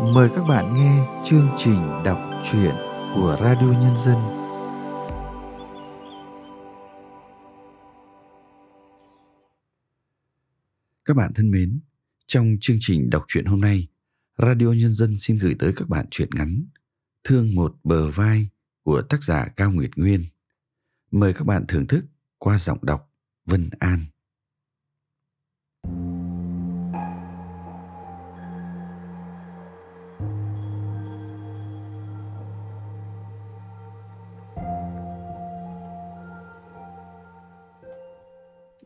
Mời các bạn nghe chương trình đọc truyện của Radio Nhân dân. Các bạn thân mến, trong chương trình đọc truyện hôm nay, Radio Nhân dân xin gửi tới các bạn truyện ngắn Thương một bờ vai của tác giả Cao Nguyệt Nguyên. Mời các bạn thưởng thức qua giọng đọc Vân An.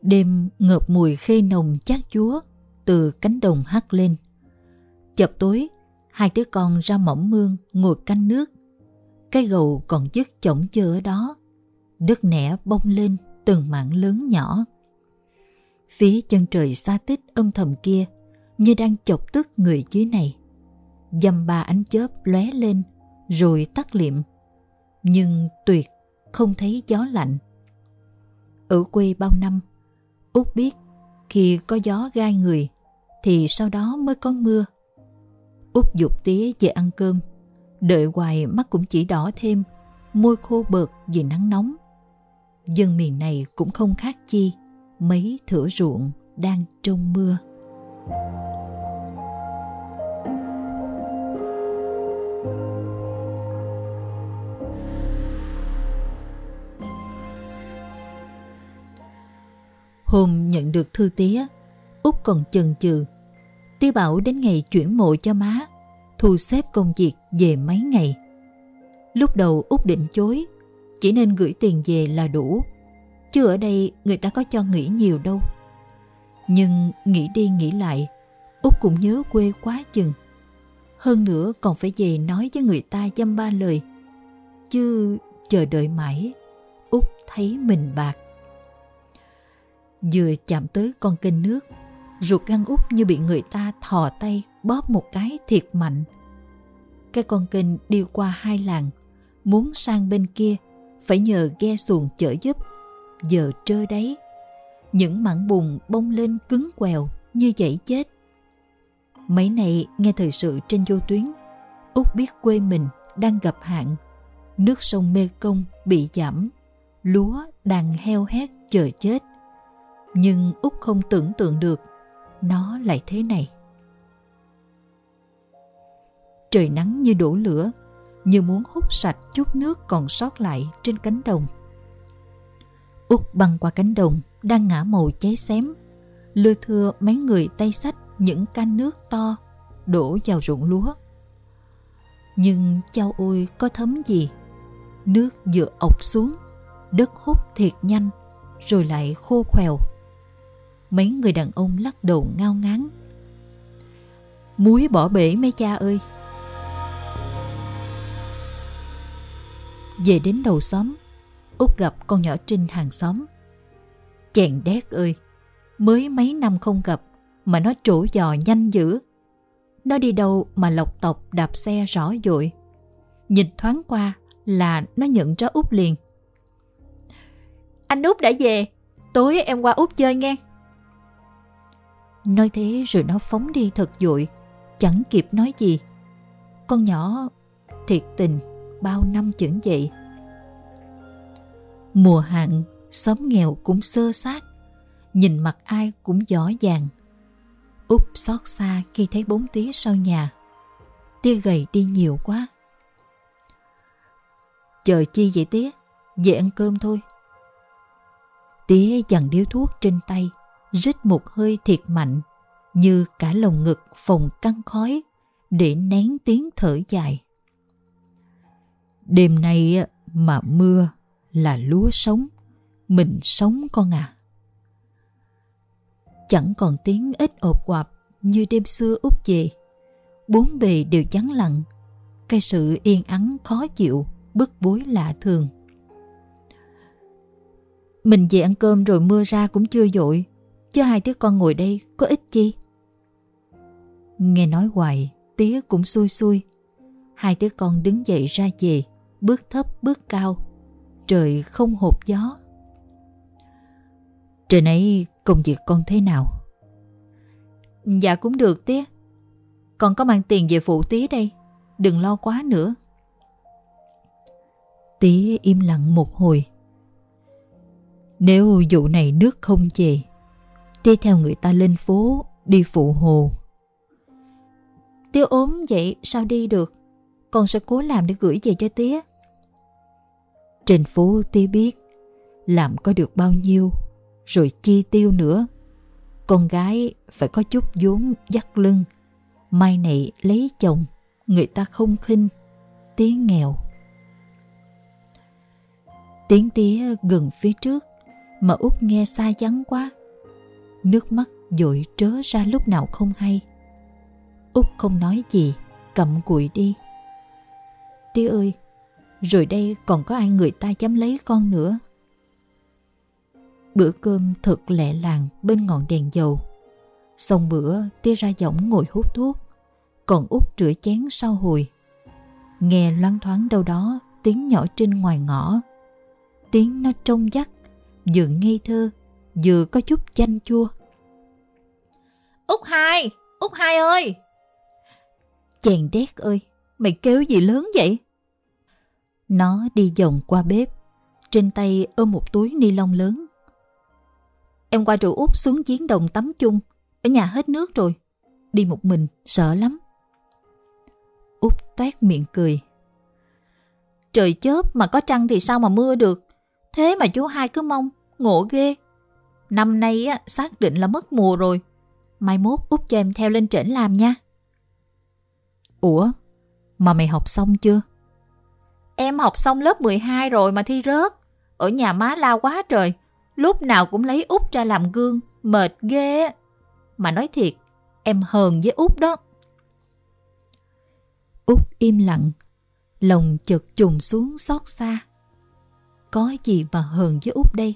Đêm ngợp mùi khê nồng chát chúa từ cánh đồng hắt lên. Chập tối, hai đứa con ra mỏng mương ngồi canh nước. Cái gầu còn dứt chổng chơ ở đó. Đất nẻ bông lên từng mảng lớn nhỏ. Phía chân trời xa tích âm thầm kia như đang chọc tức người dưới này. Dăm ba ánh chớp lóe lên rồi tắt liệm. Nhưng tuyệt không thấy gió lạnh. Ở quê bao năm, Út biết khi có gió gai người thì sau đó mới có mưa. Út dục tía về ăn cơm, đợi hoài mắt cũng chỉ đỏ thêm, môi khô bợt vì nắng nóng. Dân miền này cũng không khác chi, mấy thửa ruộng đang trông mưa. Hôm nhận được thư tía, Út còn chần chừ. Tía bảo đến ngày chuyển mộ cho má, thu xếp công việc về mấy ngày. Lúc đầu Út định chối, chỉ nên gửi tiền về là đủ. Chứ ở đây người ta có cho nghỉ nhiều đâu. Nhưng nghĩ đi nghĩ lại, Út cũng nhớ quê quá chừng. Hơn nữa còn phải về nói với người ta dăm ba lời. Chứ chờ đợi mãi, Út thấy mình bạc. Vừa chạm tới con kênh nước, ruột gan út như bị người ta thò tay bóp một cái thiệt mạnh. Cái con kênh đi qua hai làng, muốn sang bên kia phải nhờ ghe xuồng chở giúp, giờ trơ đấy. Những mảng bùn bông lên cứng quèo như dãy chết. Mấy này nghe thời sự trên vô tuyến, Út biết quê mình đang gặp hạn. Nước sông Mê Công bị giảm, lúa đang heo hét chờ chết. Nhưng Út không tưởng tượng được nó lại thế này. Trời nắng như đổ lửa, như muốn hút sạch chút nước còn sót lại trên cánh đồng. Út băng qua cánh đồng đang ngã màu cháy xém, lưa thưa mấy người tay sách những can nước to đổ vào ruộng lúa. Nhưng chao ôi có thấm gì? Nước vừa ọc xuống, đất hút thiệt nhanh, rồi lại khô khoèo mấy người đàn ông lắc đầu ngao ngán. Muối bỏ bể mấy cha ơi! Về đến đầu xóm, Út gặp con nhỏ Trinh hàng xóm. Chèn đét ơi! Mới mấy năm không gặp mà nó trổ dò nhanh dữ. Nó đi đâu mà lộc tộc đạp xe rõ dội. Nhìn thoáng qua là nó nhận ra Út liền. Anh Út đã về, tối em qua Út chơi nghe. Nói thế rồi nó phóng đi thật dội, chẳng kịp nói gì. Con nhỏ thiệt tình bao năm chững vậy. Mùa hạn, xóm nghèo cũng sơ sát, nhìn mặt ai cũng rõ ràng. Úp xót xa khi thấy bốn tía sau nhà. Tía gầy đi nhiều quá. Chờ chi vậy tía? Về ăn cơm thôi. Tía dằn điếu thuốc trên tay, rít một hơi thiệt mạnh, như cả lồng ngực phồng căng khói để nén tiếng thở dài. Đêm nay mà mưa là lúa sống, mình sống con à. Chẳng còn tiếng ít ộp quạp như đêm xưa út về. Bốn bề đều vắng lặng, cái sự yên ắng khó chịu, bức bối lạ thường. Mình về ăn cơm rồi mưa ra cũng chưa dội, chứ hai đứa con ngồi đây có ích chi. Nghe nói hoài, tía cũng xui xui. Hai đứa con đứng dậy ra về, bước thấp bước cao. Trời không hột gió. Trời nãy công việc con thế nào? Dạ cũng được tía. con có mang tiền về phụ tía đây. Đừng lo quá nữa. Tía im lặng một hồi. Nếu vụ này nước không về, đi theo người ta lên phố đi phụ hồ. Tía ốm vậy sao đi được? Con sẽ cố làm để gửi về cho tía. Trên phố tía biết làm có được bao nhiêu rồi chi tiêu nữa. Con gái phải có chút vốn dắt lưng. Mai này lấy chồng, người ta không khinh, tía nghèo. Tiếng tía gần phía trước, mà út nghe xa vắng quá. Nước mắt dội trớ ra lúc nào không hay. Út không nói gì, cầm cụi đi. Tía ơi, rồi đây còn có ai người ta dám lấy con nữa. Bữa cơm thật lẹ làng bên ngọn đèn dầu. Xong bữa tia ra giọng ngồi hút thuốc, còn út rửa chén sau hồi. Nghe loáng thoáng đâu đó tiếng nhỏ trên ngoài ngõ. Tiếng nó trông dắt, vừa ngây thơ, vừa có chút chanh chua. Út hai, Út hai ơi! Chèn đét ơi, mày kêu gì lớn vậy? Nó đi vòng qua bếp, trên tay ôm một túi ni lông lớn. Em qua trụ út xuống chiến đồng tắm chung, ở nhà hết nước rồi. Đi một mình, sợ lắm. Út toát miệng cười. Trời chớp mà có trăng thì sao mà mưa được. Thế mà chú hai cứ mong, ngộ ghê. Năm nay á, xác định là mất mùa rồi. Mai mốt út cho em theo lên trển làm nha. Ủa, mà mày học xong chưa? Em học xong lớp 12 rồi mà thi rớt. Ở nhà má lao quá trời. Lúc nào cũng lấy út ra làm gương. Mệt ghê. Mà nói thiệt, em hờn với út đó. Út im lặng. Lòng chợt trùng xuống xót xa. Có gì mà hờn với út đây?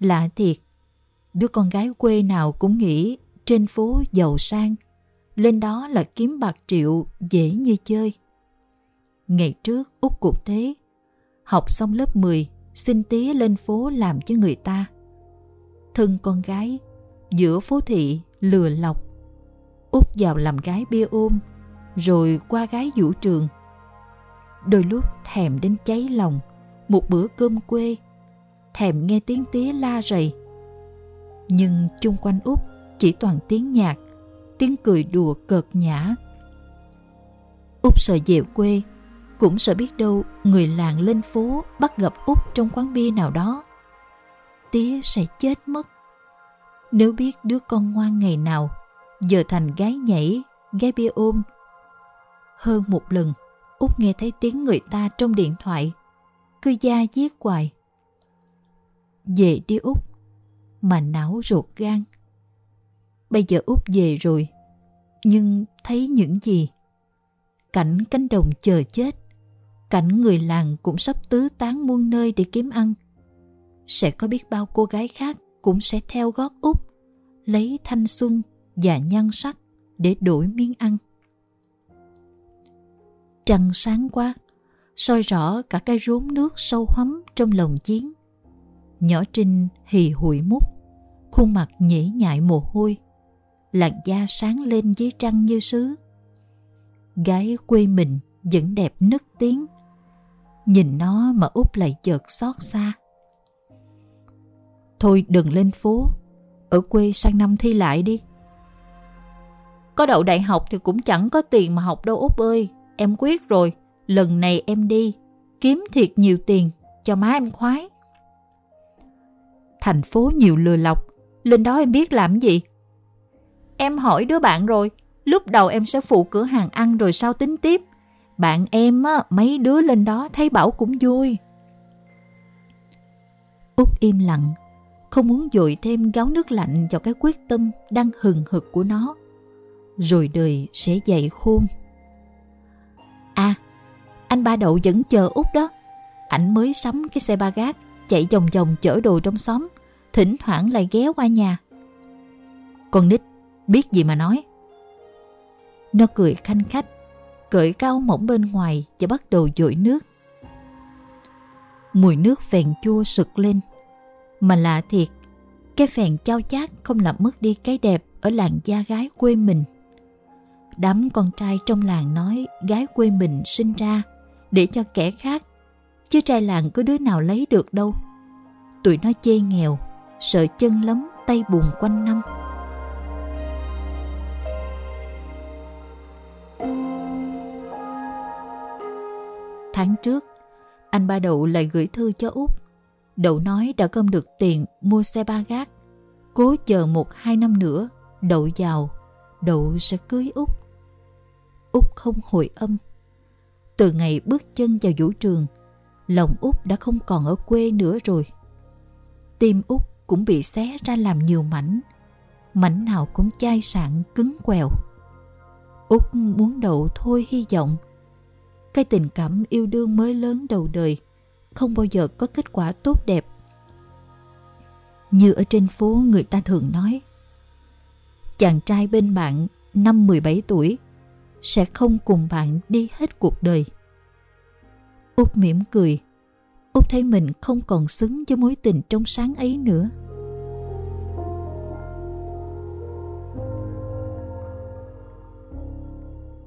Lạ thiệt. Đứa con gái quê nào cũng nghĩ trên phố giàu sang. Lên đó là kiếm bạc triệu dễ như chơi. Ngày trước Út cũng thế. Học xong lớp 10, xin tía lên phố làm cho người ta. Thân con gái, giữa phố thị lừa lọc. Út vào làm gái bia ôm, rồi qua gái vũ trường. Đôi lúc thèm đến cháy lòng, một bữa cơm quê, thèm nghe tiếng tía la rầy. Nhưng chung quanh Út chỉ toàn tiếng nhạc, tiếng cười đùa cợt nhã. Út sợ về quê, cũng sợ biết đâu người làng lên phố bắt gặp Út trong quán bia nào đó. Tía sẽ chết mất. Nếu biết đứa con ngoan ngày nào giờ thành gái nhảy, gái bia ôm. Hơn một lần, Út nghe thấy tiếng người ta trong điện thoại, cứ da giết hoài. Về đi Út, mà não ruột gan. Bây giờ Út về rồi, nhưng thấy những gì? Cảnh cánh đồng chờ chết, cảnh người làng cũng sắp tứ tán muôn nơi để kiếm ăn. Sẽ có biết bao cô gái khác cũng sẽ theo gót út, lấy thanh xuân và nhan sắc để đổi miếng ăn. Trăng sáng quá, soi rõ cả cái rốn nước sâu hấm trong lồng chiến. Nhỏ Trinh hì hụi mút, khuôn mặt nhễ nhại mồ hôi, làn da sáng lên dưới trăng như sứ. Gái quê mình vẫn đẹp nức tiếng Nhìn nó mà út lại chợt xót xa. Thôi đừng lên phố, ở quê sang năm thi lại đi. Có đậu đại học thì cũng chẳng có tiền mà học đâu út ơi. Em quyết rồi, lần này em đi, kiếm thiệt nhiều tiền, cho má em khoái. Thành phố nhiều lừa lọc, lên đó em biết làm gì? Em hỏi đứa bạn rồi, lúc đầu em sẽ phụ cửa hàng ăn rồi sau tính tiếp. Bạn em á, mấy đứa lên đó thấy bảo cũng vui. Út im lặng, không muốn dội thêm gáo nước lạnh vào cái quyết tâm đang hừng hực của nó. Rồi đời sẽ dậy khôn. À, anh ba đậu vẫn chờ Út đó. Ảnh mới sắm cái xe ba gác, chạy vòng vòng chở đồ trong xóm, thỉnh thoảng lại ghé qua nhà. Con nít, biết gì mà nói. Nó cười khanh khách, cởi cao mỏng bên ngoài và bắt đầu dội nước. Mùi nước phèn chua sực lên. Mà lạ thiệt, cái phèn chao chát không làm mất đi cái đẹp ở làng da gái quê mình. Đám con trai trong làng nói gái quê mình sinh ra để cho kẻ khác, chứ trai làng có đứa nào lấy được đâu. Tụi nó chê nghèo, sợ chân lắm, tay buồn quanh năm. Tháng trước, anh ba Đậu lại gửi thư cho Út. Đậu nói đã gom được tiền mua xe ba gác. Cố chờ một hai năm nữa, Đậu giàu, Đậu sẽ cưới Út. Út không hồi âm. Từ ngày bước chân vào vũ trường, lòng Út đã không còn ở quê nữa rồi. Tim Út cũng bị xé ra làm nhiều mảnh. Mảnh nào cũng chai sạn, cứng quèo. Út muốn đậu thôi hy vọng. Cái tình cảm yêu đương mới lớn đầu đời, không bao giờ có kết quả tốt đẹp. Như ở trên phố người ta thường nói, Chàng trai bên bạn năm 17 tuổi sẽ không cùng bạn đi hết cuộc đời. Út mỉm cười. Út thấy mình không còn xứng với mối tình trong sáng ấy nữa.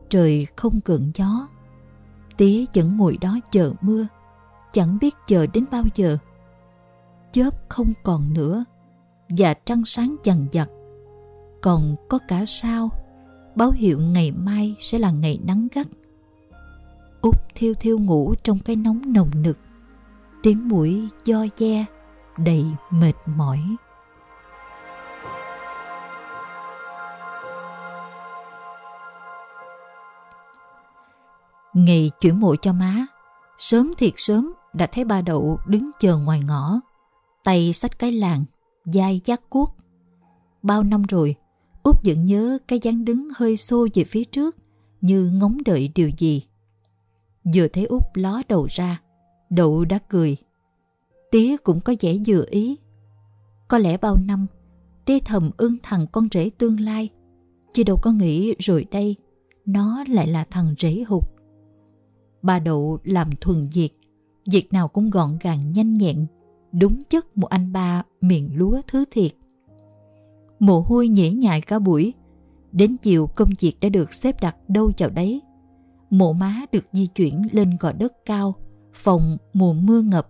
Trời không cận gió. Tía vẫn ngồi đó chờ mưa. Chẳng biết chờ đến bao giờ. Chớp không còn nữa. Và trăng sáng dằn dặt. Còn có cả sao, báo hiệu ngày mai sẽ là ngày nắng gắt. Út thiêu thiêu ngủ trong cái nóng nồng nực, tiếng mũi do da đầy mệt mỏi. Ngày chuyển mộ cho má, sớm thiệt sớm đã thấy ba đậu đứng chờ ngoài ngõ, tay xách cái làng, dai giác cuốc. Bao năm rồi, Út vẫn nhớ cái dáng đứng hơi xô về phía trước như ngóng đợi điều gì. Vừa thấy Út ló đầu ra, Đậu đã cười. Tía cũng có vẻ vừa ý. Có lẽ bao năm, tía thầm ưng thằng con rể tương lai, chứ đâu có nghĩ rồi đây, nó lại là thằng rể hụt. Bà Đậu làm thuần việc, việc nào cũng gọn gàng nhanh nhẹn, đúng chất một anh ba miệng lúa thứ thiệt mồ hôi nhễ nhại cả buổi. Đến chiều công việc đã được xếp đặt đâu vào đấy. Mộ má được di chuyển lên gò đất cao, phòng mùa mưa ngập.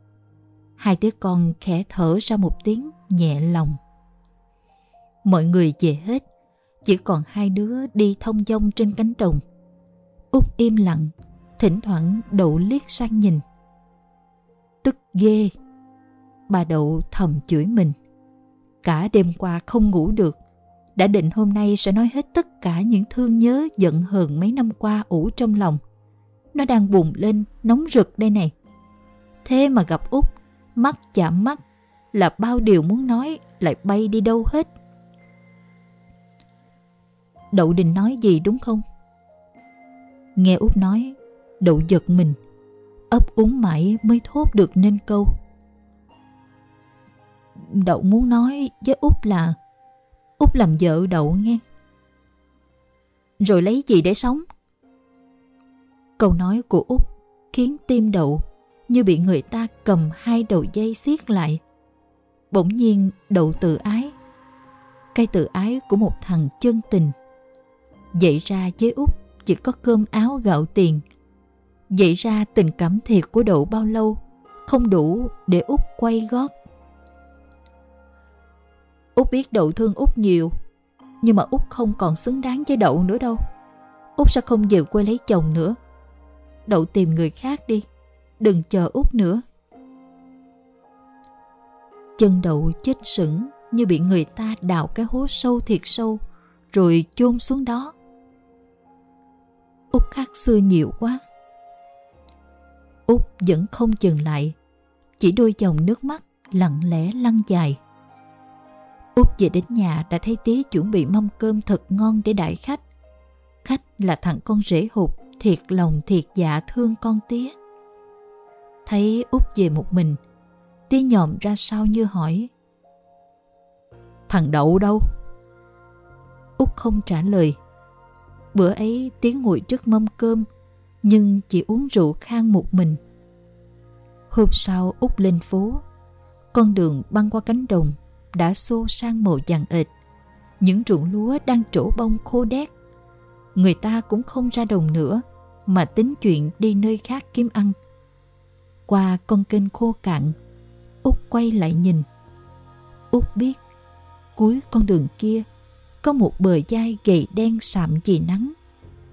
Hai đứa con khẽ thở ra một tiếng nhẹ lòng. Mọi người về hết, chỉ còn hai đứa đi thông dong trên cánh đồng. Út im lặng, thỉnh thoảng đậu liếc sang nhìn. Tức ghê. Bà đậu thầm chửi mình. Cả đêm qua không ngủ được. Đã định hôm nay sẽ nói hết tất cả những thương nhớ giận hờn mấy năm qua ủ trong lòng. Nó đang bùng lên, nóng rực đây này. Thế mà gặp út mắt chạm mắt, là bao điều muốn nói lại bay đi đâu hết. Đậu định nói gì đúng không? Nghe út nói, đậu giật mình, ấp úng mãi mới thốt được nên câu. Đậu muốn nói với Út là Út làm vợ Đậu nghe. Rồi lấy gì để sống? Câu nói của Út khiến tim Đậu như bị người ta cầm hai đầu dây siết lại. Bỗng nhiên Đậu tự ái. Cái tự ái của một thằng chân tình. Dậy ra với Út chỉ có cơm áo gạo tiền. Vậy ra tình cảm thiệt của Đậu bao lâu không đủ để Út quay gót Út biết Đậu thương Út nhiều, Nhưng mà Út không còn xứng đáng với Đậu nữa đâu. Út sẽ không về quê lấy chồng nữa. Đậu tìm người khác đi, Đừng chờ Út nữa. Chân Đậu chết sững Như bị người ta đào cái hố sâu thiệt sâu, Rồi chôn xuống đó. Út khác xưa nhiều quá. Út vẫn không dừng lại, Chỉ đôi dòng nước mắt lặng lẽ lăn dài. Út về đến nhà đã thấy tía chuẩn bị mâm cơm thật ngon để đãi khách. Khách là thằng con rể hụt, thiệt lòng thiệt dạ thương con tía. Thấy Út về một mình, tía nhòm ra sau như hỏi. Thằng Đậu đâu? Út không trả lời. Bữa ấy tía ngồi trước mâm cơm, nhưng chỉ uống rượu khang một mình. Hôm sau Út lên phố, con đường băng qua cánh đồng đã xô sang màu vàng ệt. Những ruộng lúa đang trổ bông khô đét. người ta cũng không ra đồng nữa mà tính chuyện đi nơi khác kiếm ăn. Qua con kênh khô cạn, Út quay lại nhìn. Út biết cuối con đường kia có một bờ dai gầy đen sạm vì nắng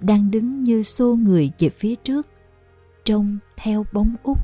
đang đứng như xô người về phía trước trông theo bóng út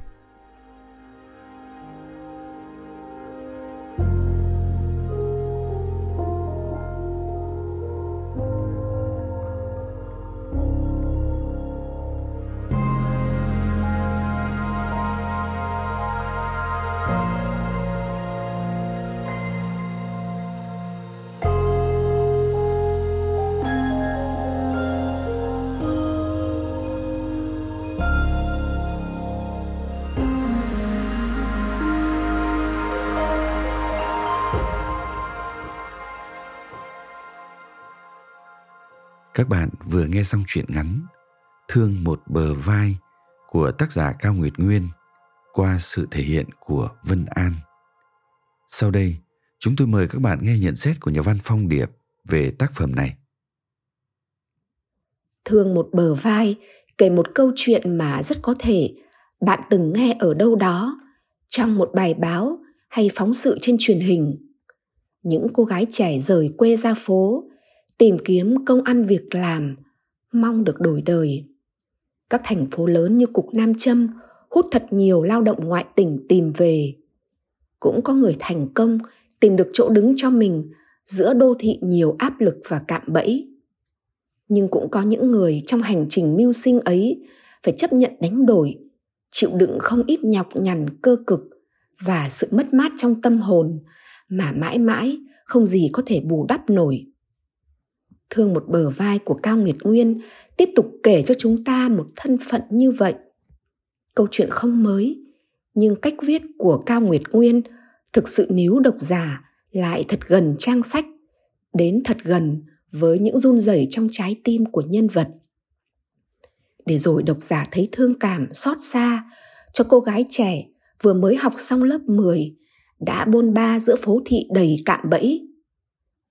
Các bạn vừa nghe xong truyện ngắn Thương một bờ vai của tác giả Cao Nguyệt Nguyên qua sự thể hiện của Vân An. Sau đây, chúng tôi mời các bạn nghe nhận xét của nhà văn Phong Điệp về tác phẩm này. Thương một bờ vai kể một câu chuyện mà rất có thể bạn từng nghe ở đâu đó trong một bài báo hay phóng sự trên truyền hình. Những cô gái trẻ rời quê ra phố tìm kiếm công ăn việc làm, mong được đổi đời. Các thành phố lớn như Cục Nam Châm hút thật nhiều lao động ngoại tỉnh tìm về. Cũng có người thành công tìm được chỗ đứng cho mình giữa đô thị nhiều áp lực và cạm bẫy. Nhưng cũng có những người trong hành trình mưu sinh ấy phải chấp nhận đánh đổi, chịu đựng không ít nhọc nhằn cơ cực và sự mất mát trong tâm hồn mà mãi mãi không gì có thể bù đắp nổi thương một bờ vai của Cao Nguyệt Nguyên tiếp tục kể cho chúng ta một thân phận như vậy. Câu chuyện không mới, nhưng cách viết của Cao Nguyệt Nguyên thực sự níu độc giả lại thật gần trang sách, đến thật gần với những run rẩy trong trái tim của nhân vật. Để rồi độc giả thấy thương cảm xót xa cho cô gái trẻ vừa mới học xong lớp 10 đã bôn ba giữa phố thị đầy cạm bẫy.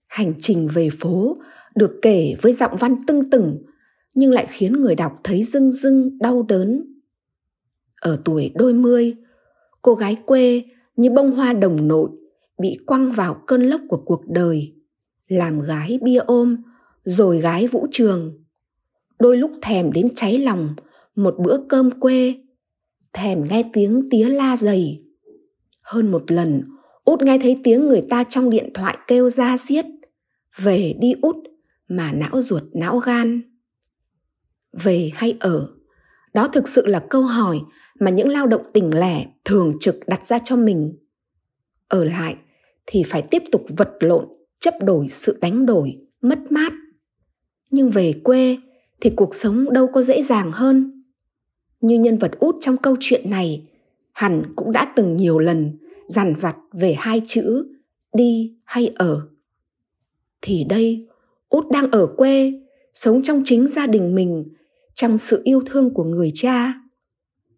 Hành trình về phố được kể với giọng văn tưng tửng nhưng lại khiến người đọc thấy rưng rưng đau đớn. Ở tuổi đôi mươi, cô gái quê như bông hoa đồng nội bị quăng vào cơn lốc của cuộc đời, làm gái bia ôm, rồi gái vũ trường. Đôi lúc thèm đến cháy lòng một bữa cơm quê, thèm nghe tiếng tía la dày. Hơn một lần, út nghe thấy tiếng người ta trong điện thoại kêu ra giết. Về đi út, mà não ruột, não gan. Về hay ở, đó thực sự là câu hỏi mà những lao động tỉnh lẻ thường trực đặt ra cho mình. Ở lại thì phải tiếp tục vật lộn, chấp đổi sự đánh đổi, mất mát. Nhưng về quê thì cuộc sống đâu có dễ dàng hơn. Như nhân vật út trong câu chuyện này, hẳn cũng đã từng nhiều lần dằn vặt về hai chữ đi hay ở. Thì đây út đang ở quê, sống trong chính gia đình mình, trong sự yêu thương của người cha.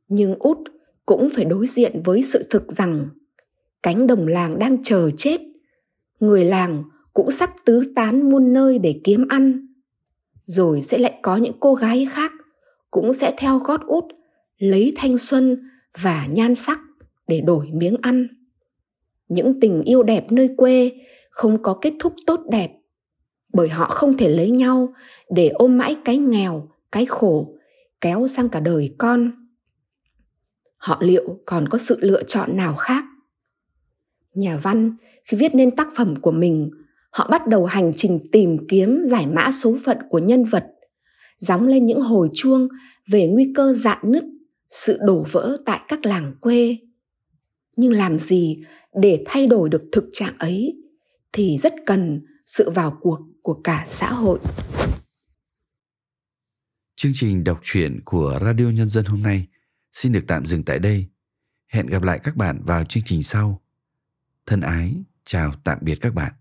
Nhưng út cũng phải đối diện với sự thực rằng, cánh đồng làng đang chờ chết, người làng cũng sắp tứ tán muôn nơi để kiếm ăn. Rồi sẽ lại có những cô gái khác cũng sẽ theo gót út, lấy thanh xuân và nhan sắc để đổi miếng ăn. Những tình yêu đẹp nơi quê không có kết thúc tốt đẹp bởi họ không thể lấy nhau, để ôm mãi cái nghèo, cái khổ, kéo sang cả đời con. Họ liệu còn có sự lựa chọn nào khác? Nhà văn, khi viết nên tác phẩm của mình, họ bắt đầu hành trình tìm kiếm giải mã số phận của nhân vật gióng lên những hồi chuông về nguy cơ dạn nứt, sự đổ vỡ tại các làng quê. Nhưng làm gì để thay đổi được thực trạng ấy thì rất cần sự vào cuộc của cả xã hội. Chương trình đọc truyện của Radio Nhân dân hôm nay xin được tạm dừng tại đây. Hẹn gặp lại các bạn vào chương trình sau. Thân ái, chào tạm biệt các bạn.